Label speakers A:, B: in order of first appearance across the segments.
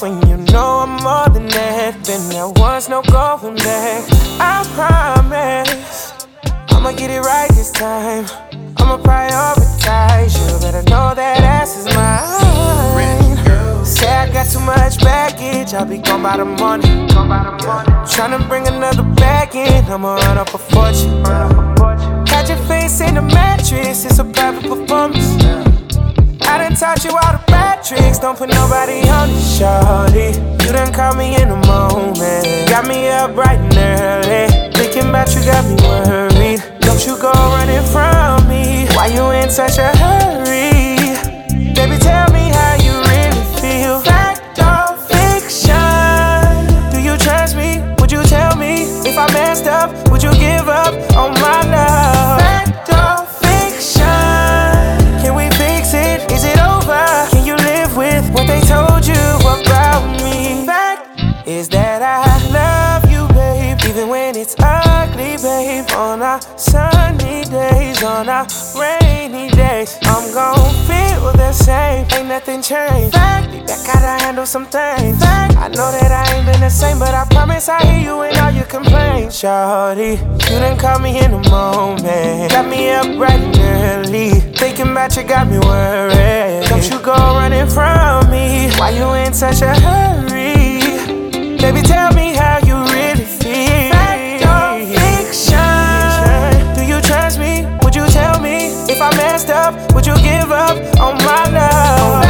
A: When you know I'm more than that. Then there was no going back. I promise I'ma get it right this time. I'ma prioritize you. Better know that ass is mine. Say I got too much baggage, I'll be gone by the morning. Tryna bring another bag in, I'ma run up a fortune. Got your face in the mattress, it's a private performance. I done taught you all the tricks, don't put nobody on the shorty. You done caught me in the moment, got me up bright and early. Thinking about you got me worried. Don't you go running from me? Why you in such a hurry? Baby, tell me how you really feel. Fact or fiction? Do you trust me? Would you tell me if I messed up? Would you give up on my love? On our sunny days, on our rainy days, I'm gon' feel the same. Ain't nothing changed. Fact, I gotta handle some things. Fact, I know that I ain't been the same, but I promise I hear you in all your complaints. Shawty, you done caught me in the moment. Got me up bright and early. Thinking about you got me worried. Don't you go running from me. Why you in such a hurry? Baby, tell me give up on my love?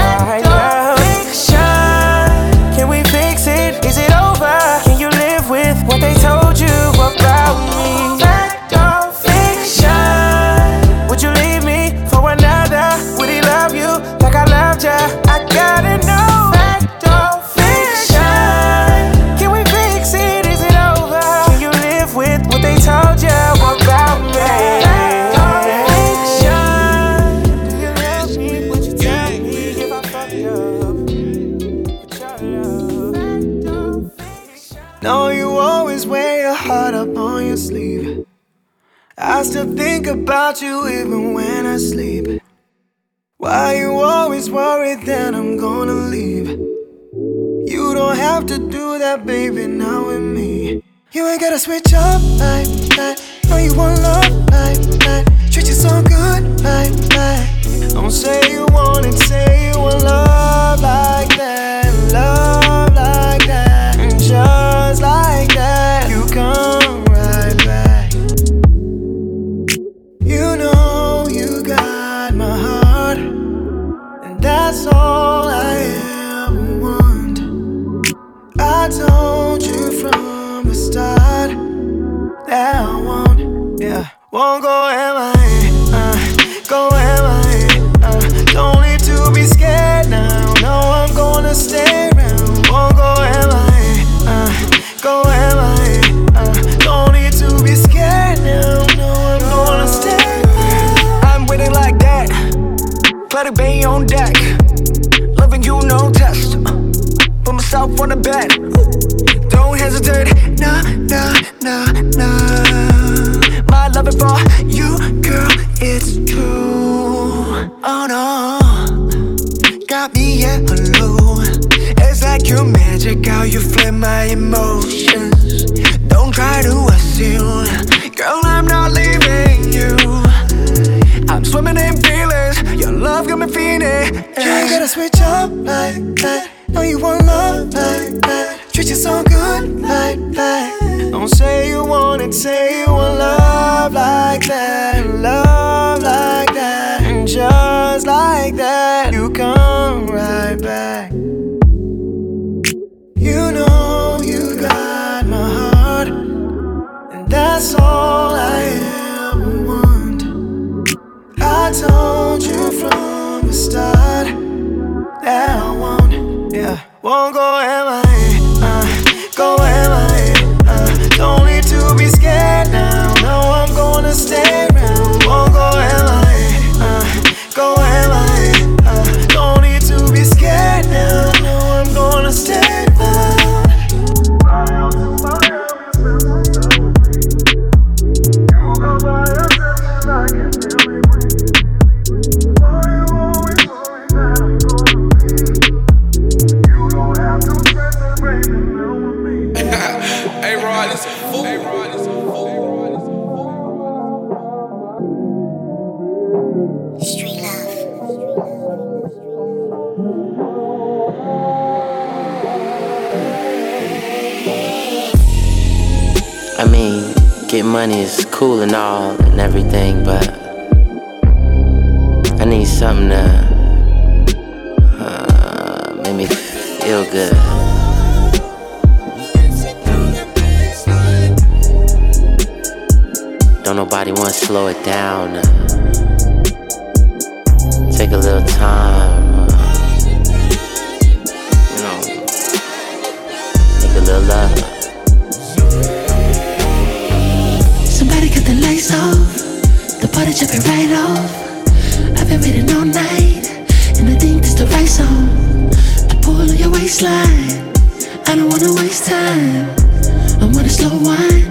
A: You
B: even when
C: emotions. Don't try to assume. Girl, I'm not leaving you. I'm swimming in feelings. Your love got me feeling.
B: You ain't gotta switch up Yeah. Don't
D: nobody wanna slow it down. Uh. Take a little time. Uh. You know, make a little love.
E: Somebody cut the lights off. The party jumping right off. I've been waiting all night, and I think this the right song over your waistline. I don't wanna waste time. I wanna slow wine.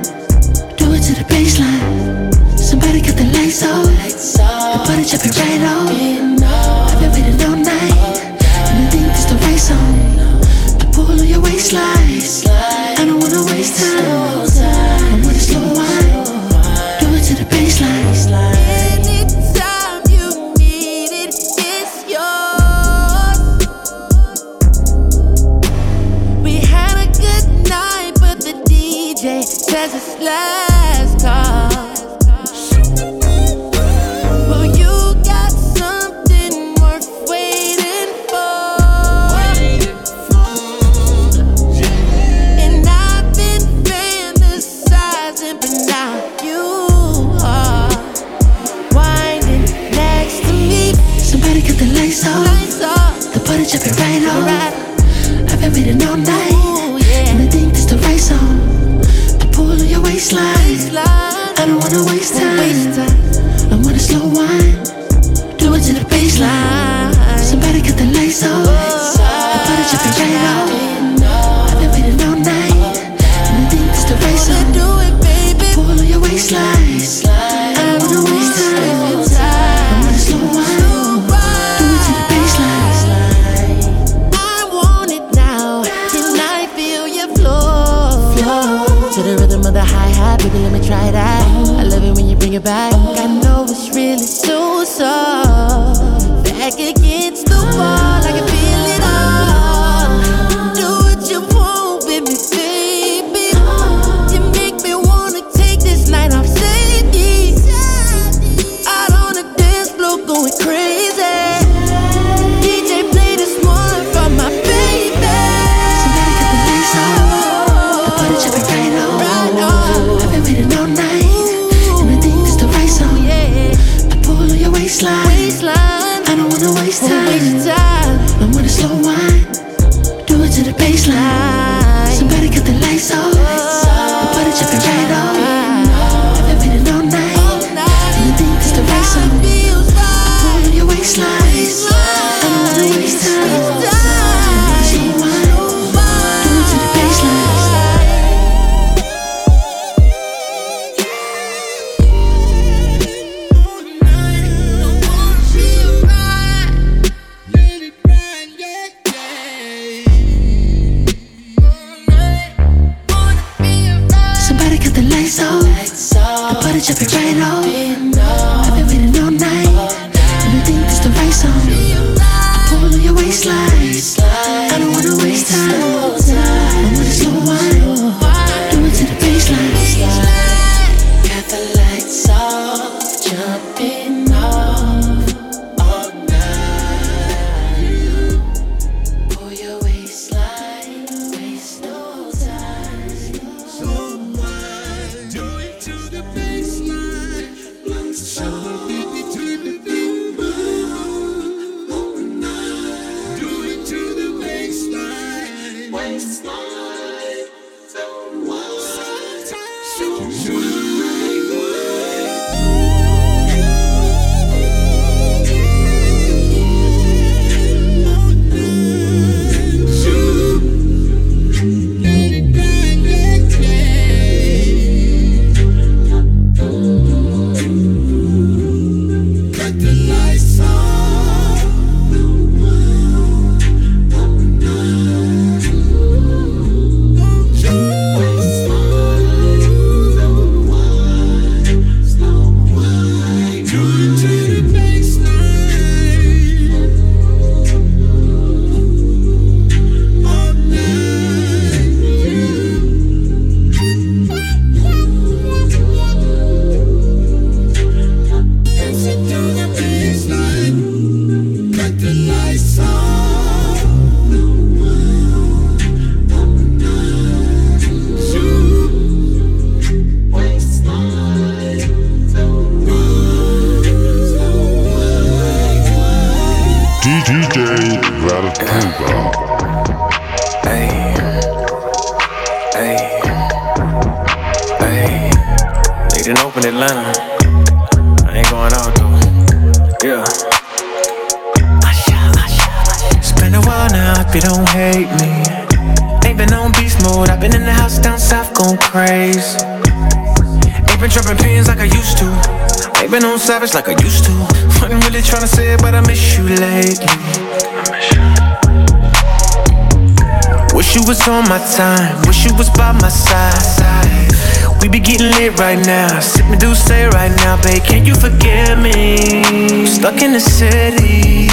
F: You
G: was on my time, wish you was by my side. We be getting lit right now, sipping D'ussé right now, babe. Can you forgive me? Stuck in the city.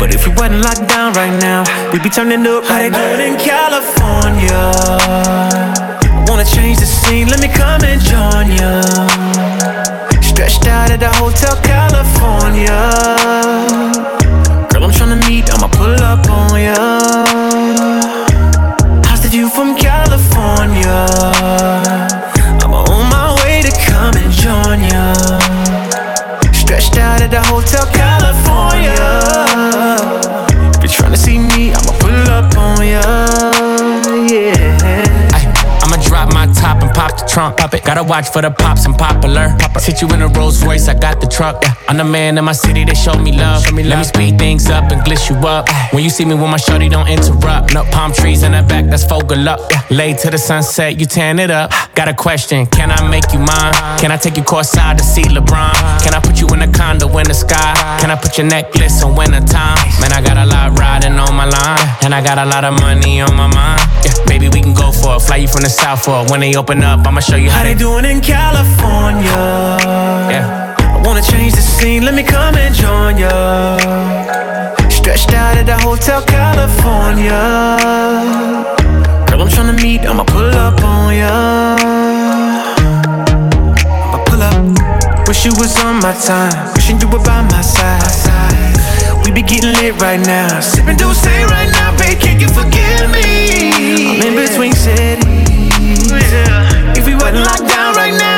G: But if we wasn't locked down right now, we'd be turning up. How they doing in California? I wanna change the scene, let me come and join ya. Stretched out at the Hotel California. Girl, I'm tryna meet, I'ma pull up on ya you from California. I'm on my way to come and join ya. Stretched out at the Hotel California. If you're trying to see me, I'ma pull up on ya. Yeah
H: drop my top and pop the trunk. Pop it. Gotta watch for the pops and popular. Pop Sit you in a Rolls Royce, I got the truck. Yeah. I'm the man in my city, they show me love. Show me Let me speed things up and gliss you up. When you see me with my shorty, don't interrupt. No palm trees in the back, that's focal up. Yeah. Late to the sunset, you tan it up. Got a question, can I make you mine? Can I take you courtside to see LeBron? Can I put you in a condo in the sky? Can I put your necklace on winter time? Man, I got a lot riding on my line, and I got a lot of money on my mind. Yeah, baby, we for. Fly you from the south for. When they open up, I'ma show you how,
G: how they doing in California. Yeah. I wanna change the scene, let me come and join ya. Stretched out at the Hotel California. Girl, I'm tryna meet, I'ma pull up on ya. I'ma pull up. Wish you was on my time, wishing you were by my side. Be getting lit right now, sipping D'ussé right now, babe, can you forgive me? I'm in between cities. If we wasn't locked down right now,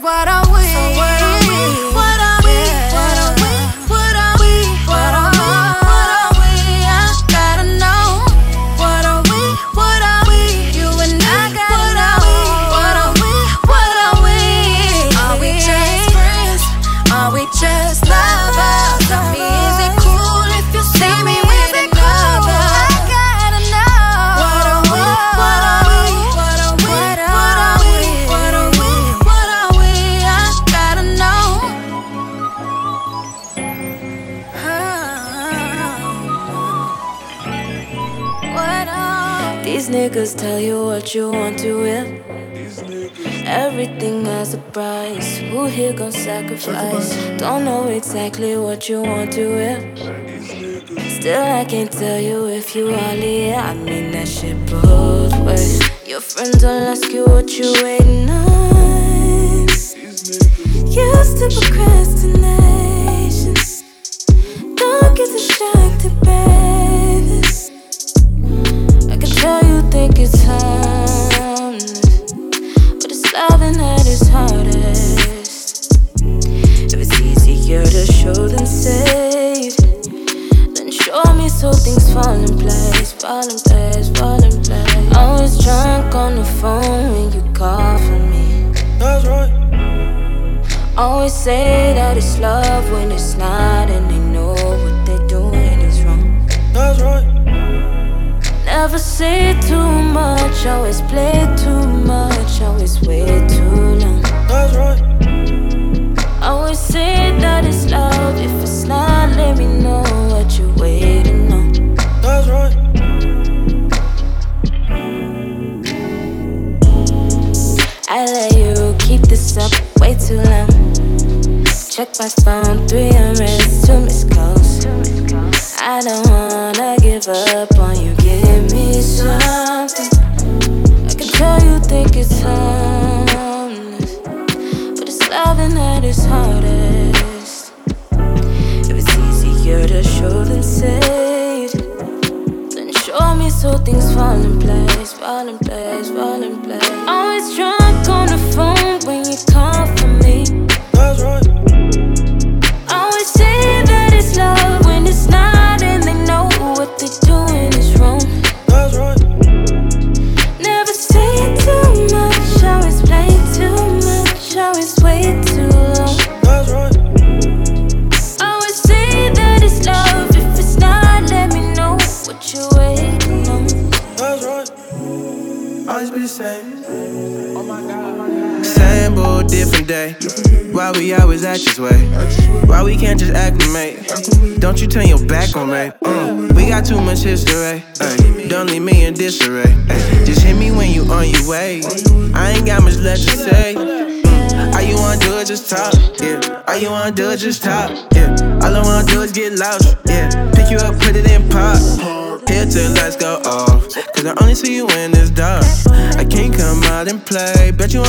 I: What are what
J: you want to hear. Everything has a price. Who here gon' sacrifice? Don't know exactly what you want to hear. Still, I can't tell you if you are here. I mean that shit both ways. Your friends will ask you what you waiting on. Used to procrastination. Don't get distracted, baby. Think it's harmless, but it's loving at its hardest. If it's easier to show than say, then show me so things fall in place, fall in place, fall in place. Always drunk on the phone when you call for me.
B: That's right.
J: Always say that it's love when it's not, and they know what they're doing is wrong.
B: That's right.
J: Never say too much, always play too much, always wait too long.
B: That's right.
J: Always say that it's love, if it's not, let me know what you're waiting on.
B: That's right.
J: I let you keep this up way too long. Check my phone, 3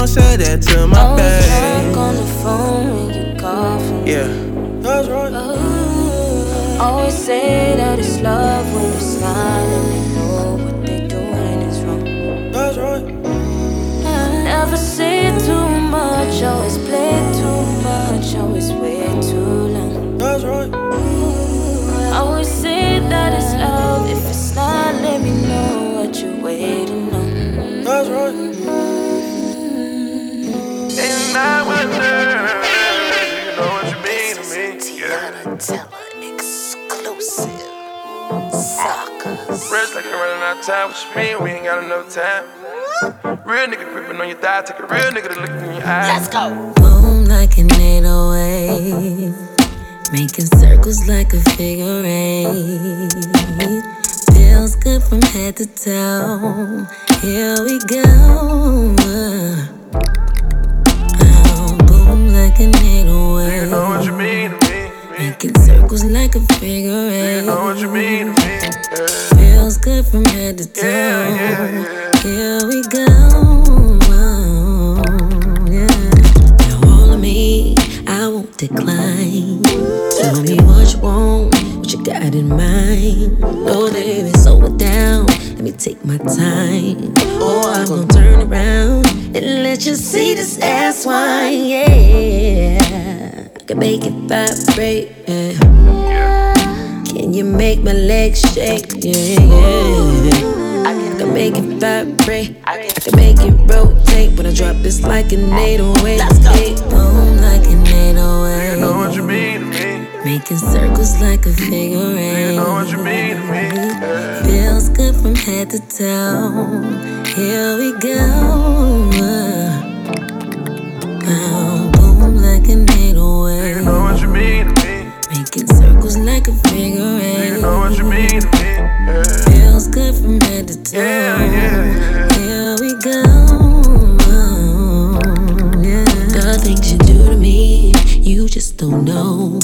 J: say that
A: to my
J: Always
A: babe.
J: drunk on the phone when you call me.
A: Yeah.
B: That's right.
J: Always say
A: Rich like you're running out of time. What you mean? We ain't got enough time. Real nigga gripping on your thigh. Take a real nigga to look in your eyes.
F: Let's go.
K: Boom like an 808. Making circles like a figure eight. Feels good from head to toe. Here we go. Oh, boom like an
A: You oh know what
K: 808.
A: you mean to me. me.
K: Making circles like a figure
A: You know what you mean to me. Yeah.
K: Feels good from head to toe. Here we go. Yeah. Now all of me, I won't decline. Tell me what you want, what you got in mind. Oh, baby, slow it down. Let me take my time. Oh, I'm gonna turn around and let you see this ass wine. Yeah, can make it vibrate. Yeah. Can you make my legs shake? Yeah, yeah. I can make it vibrate. I can make it rotate. When I drop, it's like an 808. Let's go. Boom like an oh
A: You know what you mean to me.
K: Making circles like a figure eight.
A: You know what you mean to me. Yeah.
K: Feels good from head to toe. Here we go. Oh, boom like an like a figure eight.
A: You know what you mean to me.
K: Yeah. Feels good from head
A: to toe. Yeah,
K: yeah, yeah. Here we go.
A: The things you do to me, you
K: just don't know.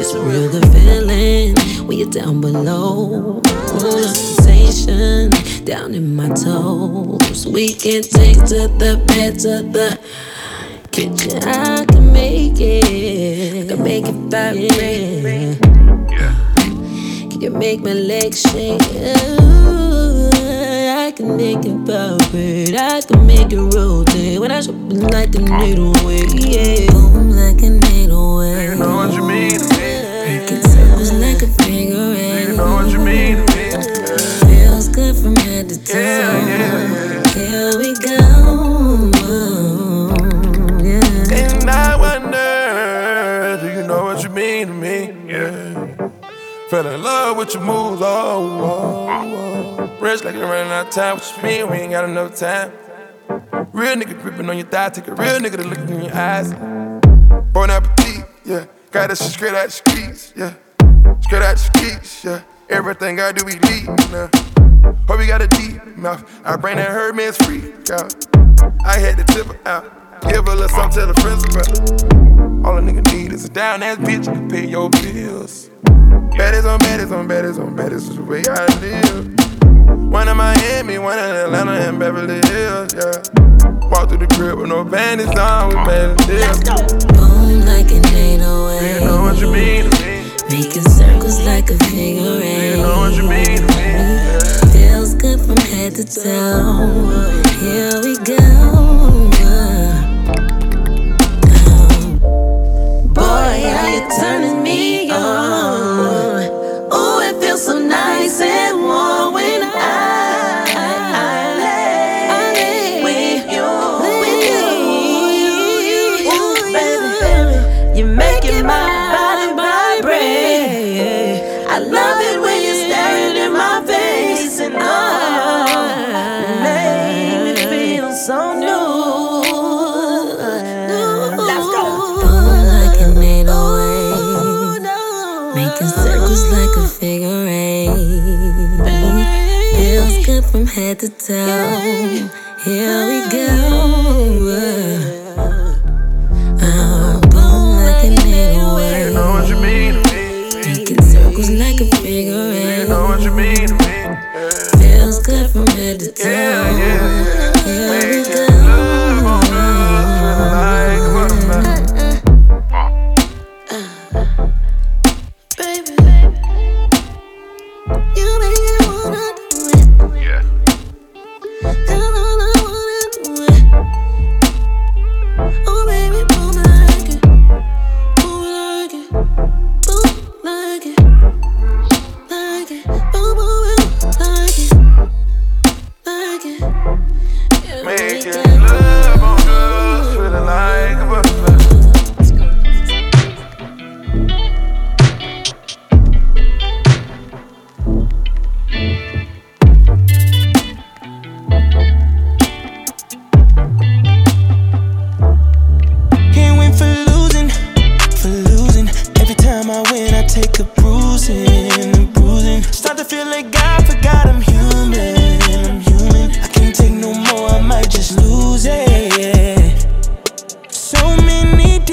K: It's real good feeling when you're down
A: below.
K: Full of sensation down in my toes. We can take to the bed to the kitchen. I can make it. I can make it vibrate. Can you make my legs shake? Ooh, I can make it vibrate. I can make it rotate. When I show like a needle way, yeah. Boom like a needle way.
F: You know what you mean to me.
K: Making circles like a figure eight.
F: You know what you mean.
K: Feels good from head to toe.
F: Yeah, yeah, Fell in love with your moves, oh, oh, oh. Rich like running out of time, what you mean? We ain't got enough time. Real nigga gripping on your thigh, take a real nigga to look in your eyes. Bon appetit, yeah. Got shit straight out the streets, yeah. Straight out the streets, yeah. Everything I do, we lead, now. Hope you got a deep mouth. I bring that Hermes free, yeah. I had to tip her out. Give her a little something, her friends about. All a nigga need is a down ass bitch can pay your bills. Baddies on baddies on baddies on baddies is the way I live. One in Miami, one in Atlanta, and Beverly Hills, yeah. Walk through the crib with no panties on, we made a deal.
K: Boom like an 808.
F: You know what you mean to me.
K: Making circles like a figure eight.
F: You know what you mean to me. Yeah.
K: Feels good from head to toe. Here we go. Boy, how you turning to toe. Here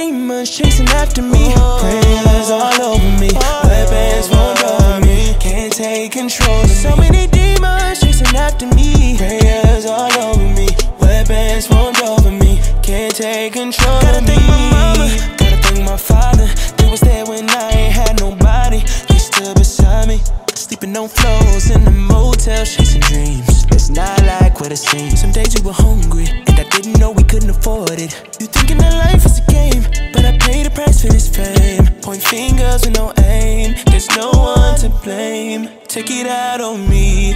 A: demons chasing after me, prayers all over me, weapons won't over me. Can't take control. So many demons chasing after me, prayers all over me, weapons won't over me. Can't take control Gotta me. thank my mama, gotta thank my father. They was there when I ain't had nobody. They stood beside me, sleeping on floors in the motel, chasing dreams. It's not like what it seems. Some days we were hungry, and I didn't know we couldn't afford it. Fingers with no aim. There's no one to blame. Take it out on me,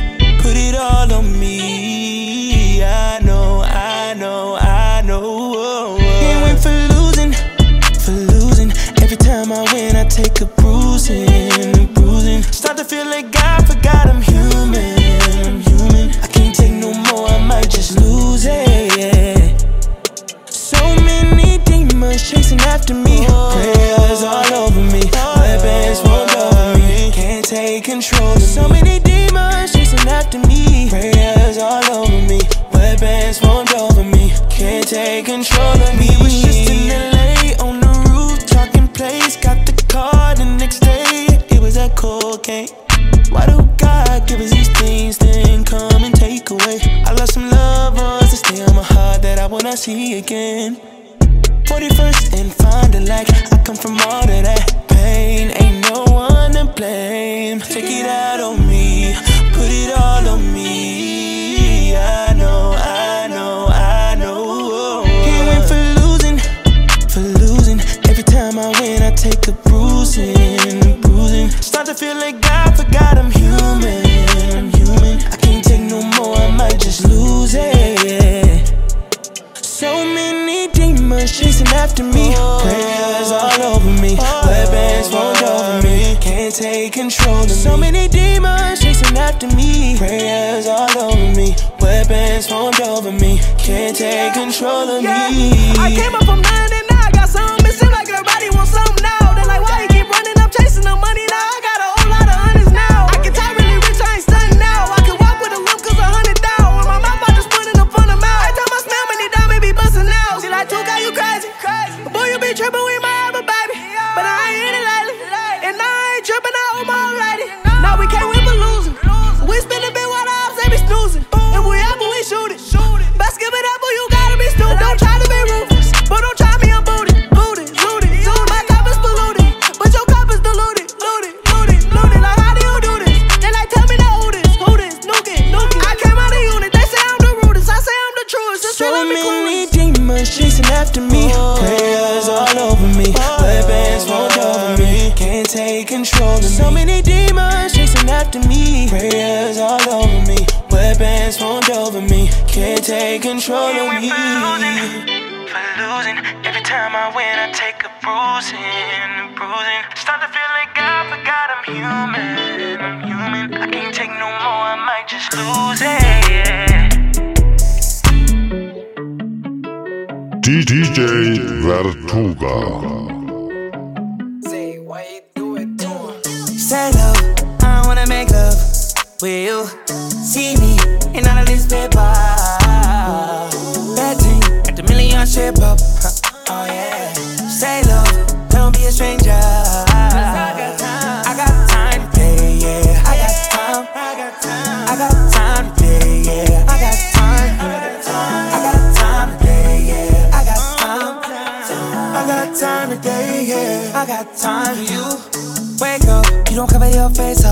A: take control of me. We was just in LA on the roof talking plays. Got the car the next day. It was that cocaine. Why do God Give us these things, then come and take away. I lost some ones to stay on my heart that I not see again. 41st and find a lack. I come from all of that pain. Ain't no one to blame. Take it out on me, feel like God forgot I'm human. I'm human. I can't take no more, I might just lose it. So many demons chasing after me. Prayers all over me. Weapons won't over me. Can't take control of me. So many demons chasing after me. Prayers all over me. Weapons formed over me. Can't take control of me.
L: I came up from
A: 90. Can't take control of me. For losing, every time I win, I take a bruising, bruising. Start to feel like I forgot I'm human, I'm human. I can't take no more, I might just lose it.
M: DJ Vertuga.
A: Say love, I wanna make love with you. See me in all of this paper. Up. Huh, Oh yeah. Say love, don't be a stranger. I got time. I got time to yeah. I got time. I got time to play, yeah. I got time. I got time to play, yeah. I got time. I got time today, yeah. I got time you. Wake up, you don't cover your face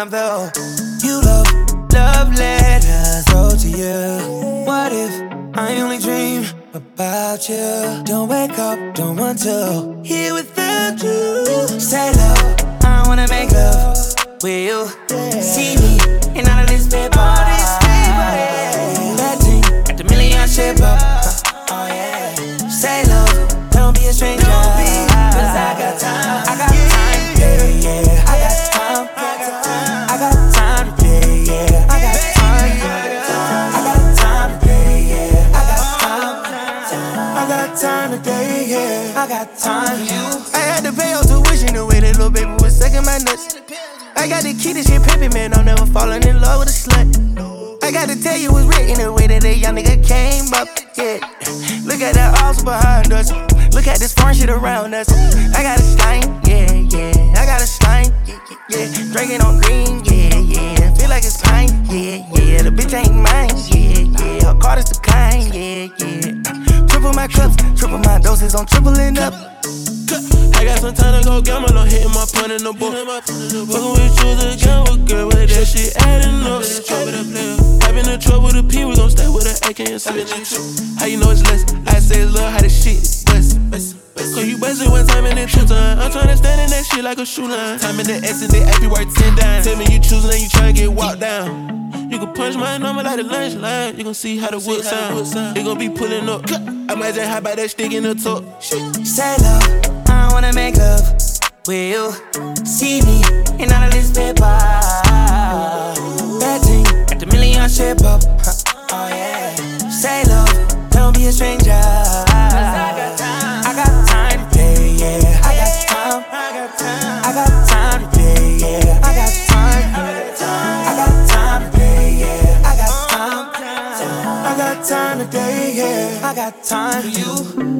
A: come through. You love, love letters wrote to you. What if I only dream about you? Don't wake up, don't want to here without you. Say love, I wanna make love with you. See
L: my. I got the key to shit pimpin', man. I'm never falling in love with a slut. I gotta tell you what's written the way that a young nigga came up. Yeah. Look at that house behind us. Look at this foreign shit around us. I got a slime, yeah, yeah. I got a yeah, yeah, yeah. Drinking on green, yeah, yeah. Feel like it's pine, yeah, yeah. The bitch ain't mine, yeah, yeah. Her card is declined, yeah, yeah. Triple my cups, triple my doses, I'm tripling up.
A: I got some time to go gamble, I'm hitting my pun in the book. Fuckin' with you again, what good with that shit adding up. Having a trouble with a P, we gon' stay with an AK and switch. How you know it's less? I say it's love, how the shit is bust. Cause you bustin' one time and then two time. I'm tryna stand in that shit like a shoe line. Time in the S and the AP worth 10 dimes. Tell me you choosing and you tryna get walked down. You can punch my number like the lunch line. You gon' see how the wood sound. It gon' be pulling up. I might just hop out that stick in the top. Say love, wanna make love with you. See me in all of this paper. Got the million shape up. Oh yeah. Say love, don't be a stranger. I got time, I got time to yeah. I got time, I got time, to yeah. I got time, I got time to yeah. I got time, I got time to yeah. I got time for you.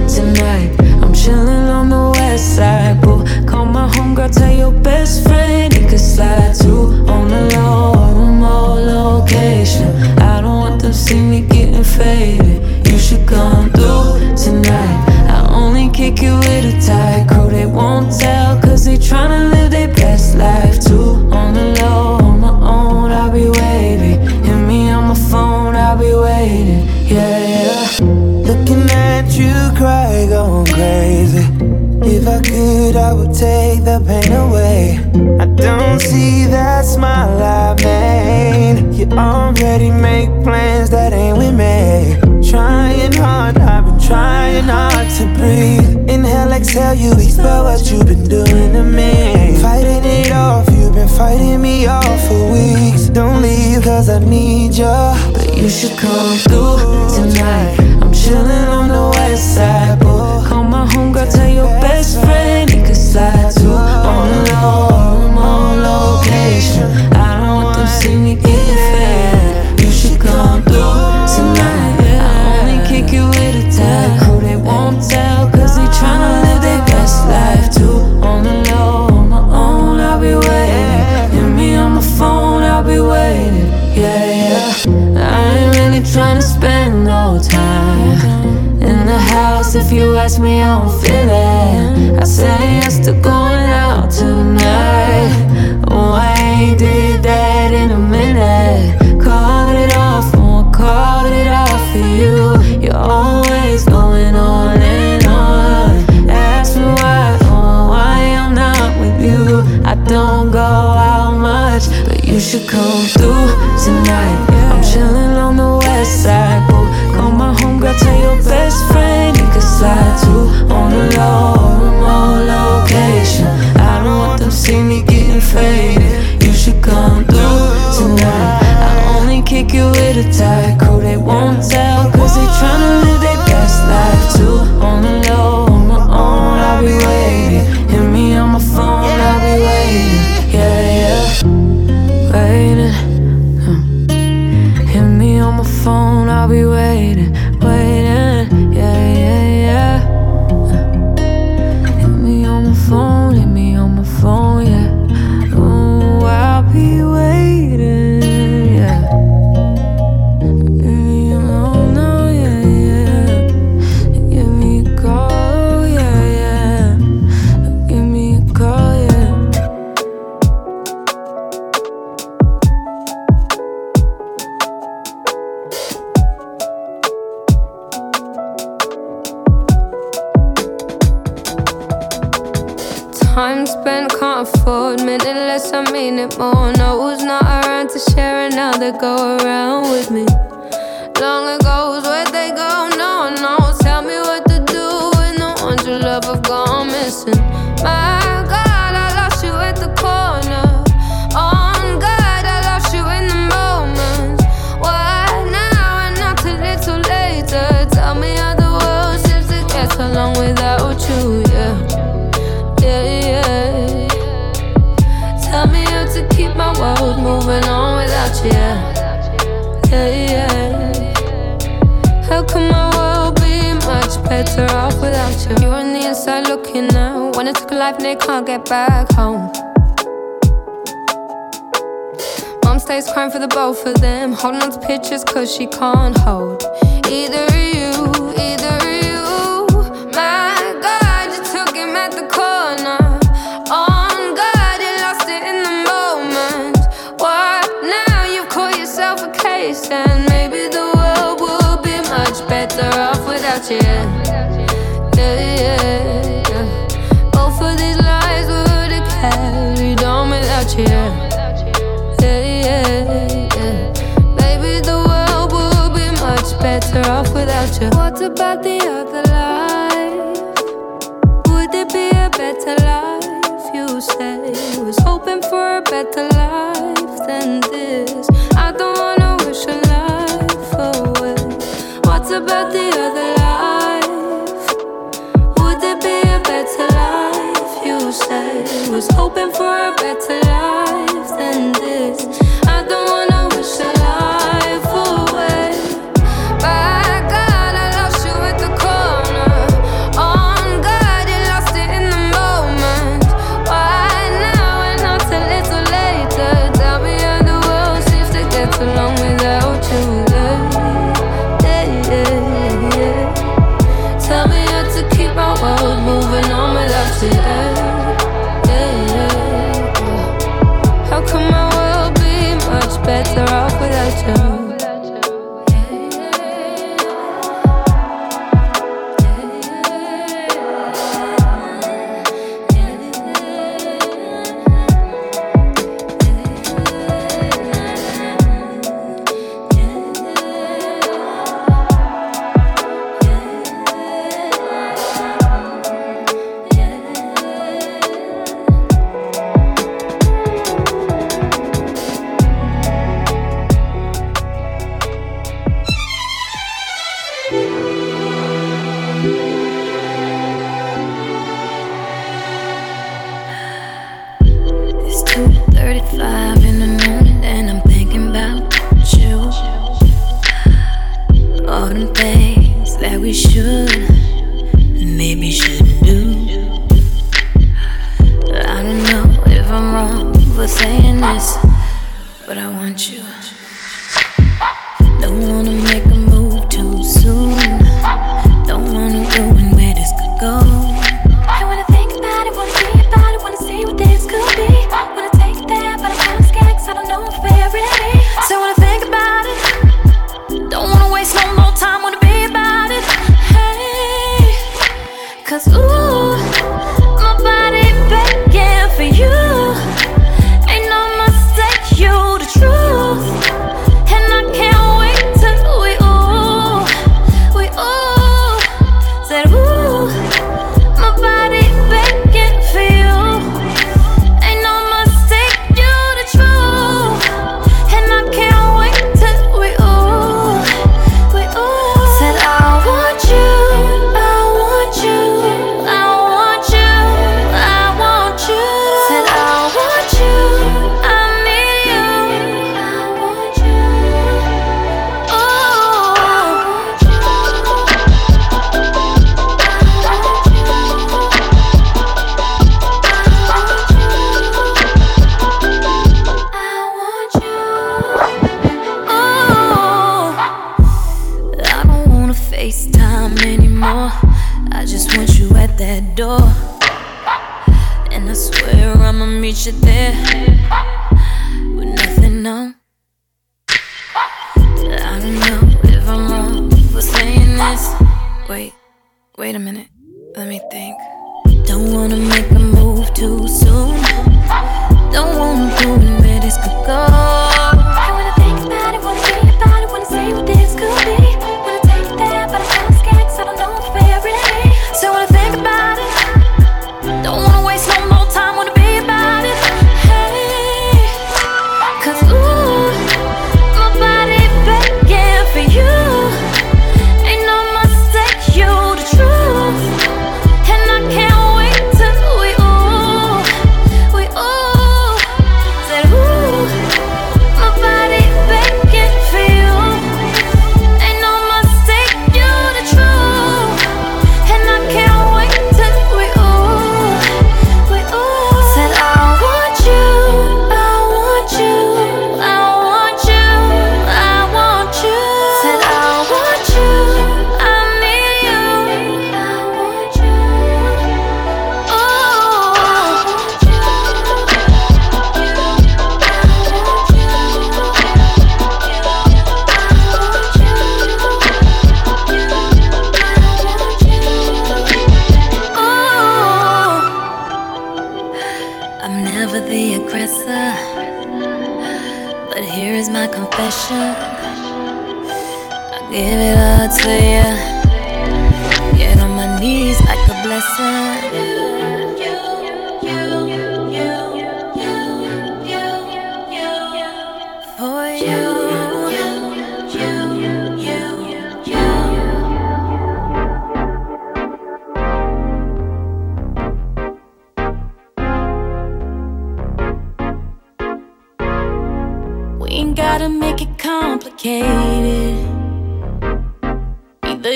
N: west. Call my homegirl, tell your best friend he could slide too on the low or remote location. I don't want them see me getting faded. You should come through tonight. I only kick you with a tight
A: take the pain away. I don't see that smile I made. You already make plans that ain't with me. Trying hard, I've been trying hard to breathe. Inhale, exhale, you expel what you've been doing to me. Fighting it off, you've been fighting me off for weeks. Don't leave, cause I need you.
N: But you should come through tonight. I'm chillin' on the west side, boy. Call my homegirl, tell your best friend On location. I don't want them see me getting fed. You should come through tonight. I only kick it with a tag. They won't tell, cause they tryna live their best life too. On the low, on my own, I'll be waiting. Hit me on my phone, I'll be waiting. Yeah, yeah. I ain't really tryna spend no time in the house. If you ask me, I don't feel it. I say yes to going come through tonight. I'm chillin' on the west side, boo. Call my homegirl, tell your best friend he could slide too on the low, remote location. I don't want them see me getting faded. You should come through tonight. I only kick you with a tight Yeah, yeah, yeah.
O: Both of
J: these would have carried on without you. Yeah, yeah, yeah. The world would be much better off without you. What about the other life? Would it be a better life? You was hoping for a better life than this. I don't wanna wish a life away. About the other? was hoping for a better life.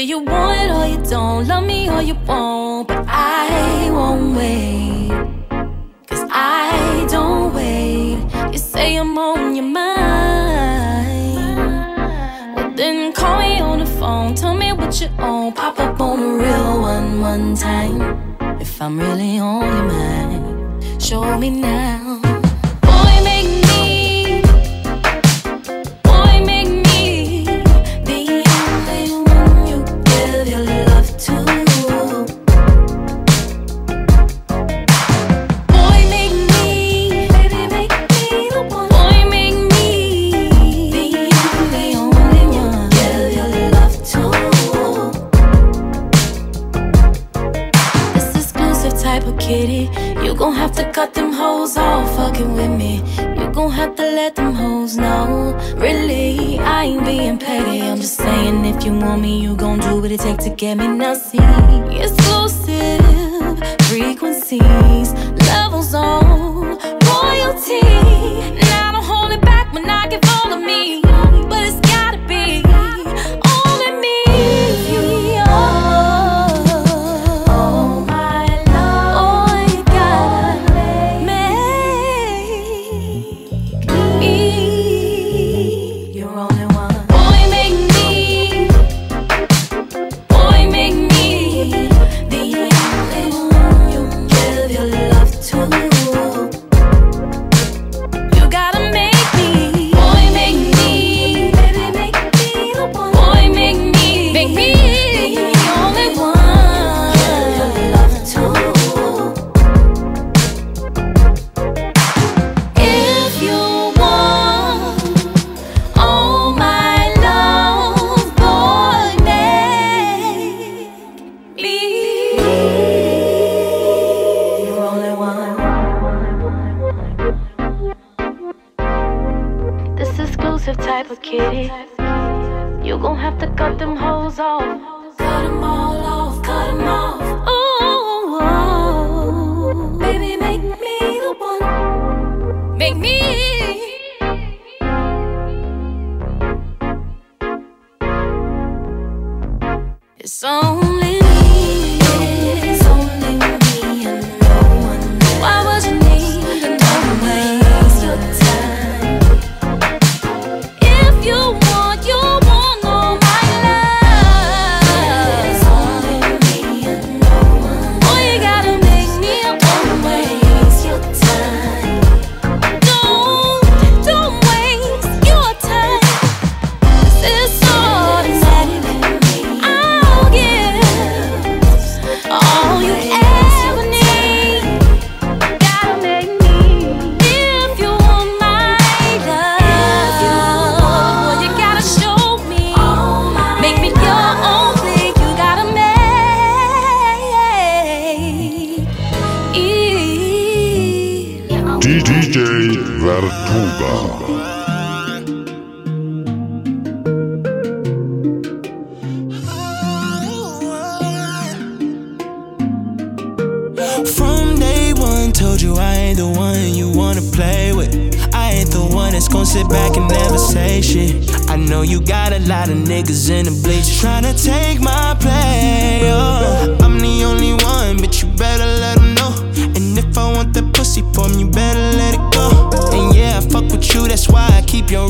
J: you
P: want it
J: or you don't, love me or you won't, but I won't wait. Cause I don't wait. You say I'm on your mind. Well, then call me on the phone, tell me what you own. Pop up on a real one one time. If I'm really on your mind, show me now. being petty. I'm just saying, if you want me, you gon' do what it takes to get me. Now see, exclusive frequencies, levels on.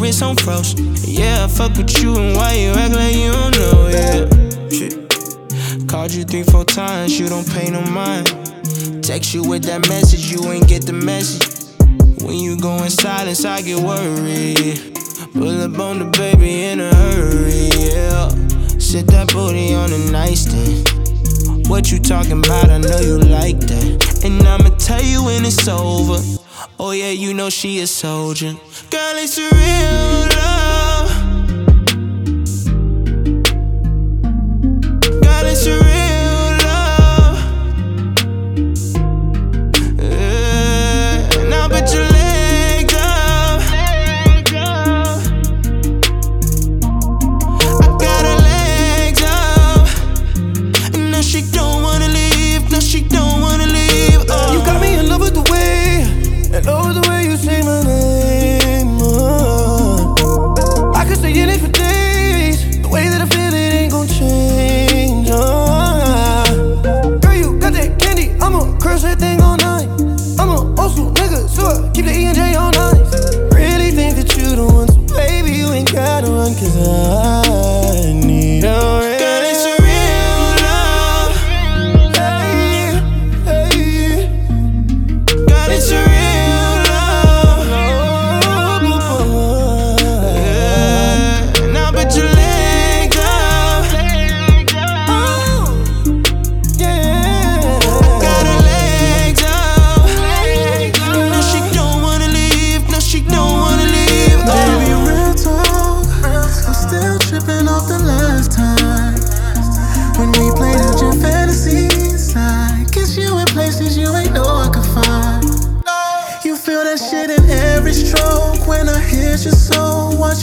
B: wrist on froze. Yeah, I fuck with you, and why you act like you don't know? Yeah. Called you three, four times, you don't pay no mind. Text you with that message, you ain't get the message. When you go in silence, I get worried. Pull up on the baby in a hurry, yeah. Sit that booty on the nightstand. What you talking about? I know you like that. And I'ma tell you when it's over. Oh yeah, you know she a soldier. Girl, it's real love.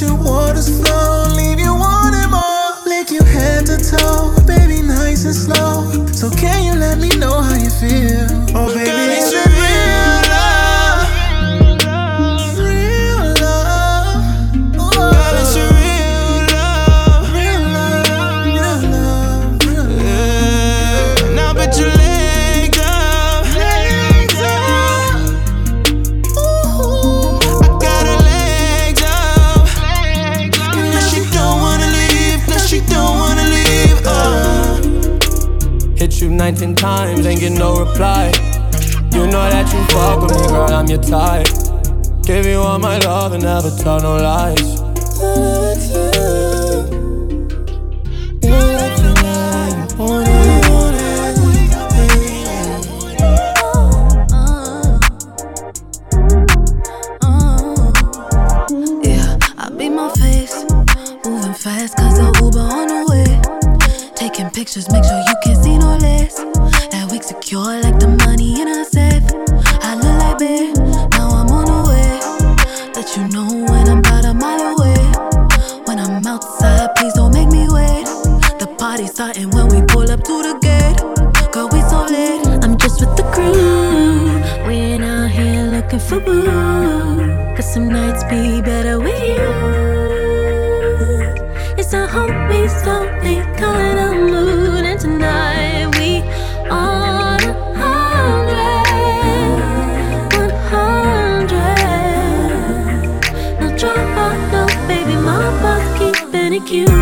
Q: your waters flow, leave
R: you wanting more. Lick your
J: head to
B: toe, baby,
J: nice and
S: slow. So can
T: you let me know how you feel? Oh,
U: baby, all my love and never tell no lies. you.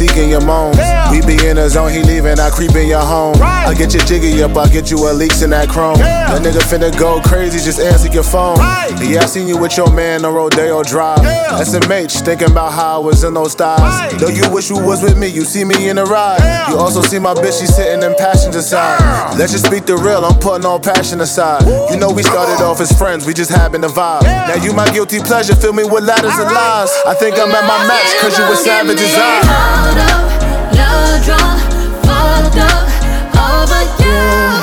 V: seeking your moans. Be in the zone, he leaving, I creep in your home. I get you jiggy up, I get you a leaks in that chrome. That nigga finna go crazy, just answer your phone. Yeah, I seen you with your man on Rodeo Drive. SMH, thinking about how I was in those styles. Though you wish you was with me, you see me in the ride. You also see my bitch, she sitting in passenger side. Let's just speak the real, I'm putting all passion aside. You know we started off as friends, we just having a vibe. Now you my guilty pleasure, fill me with ladders and lies. I think I'm at my match, cause you were savage as I.
W: Love drunk, fucked up over you.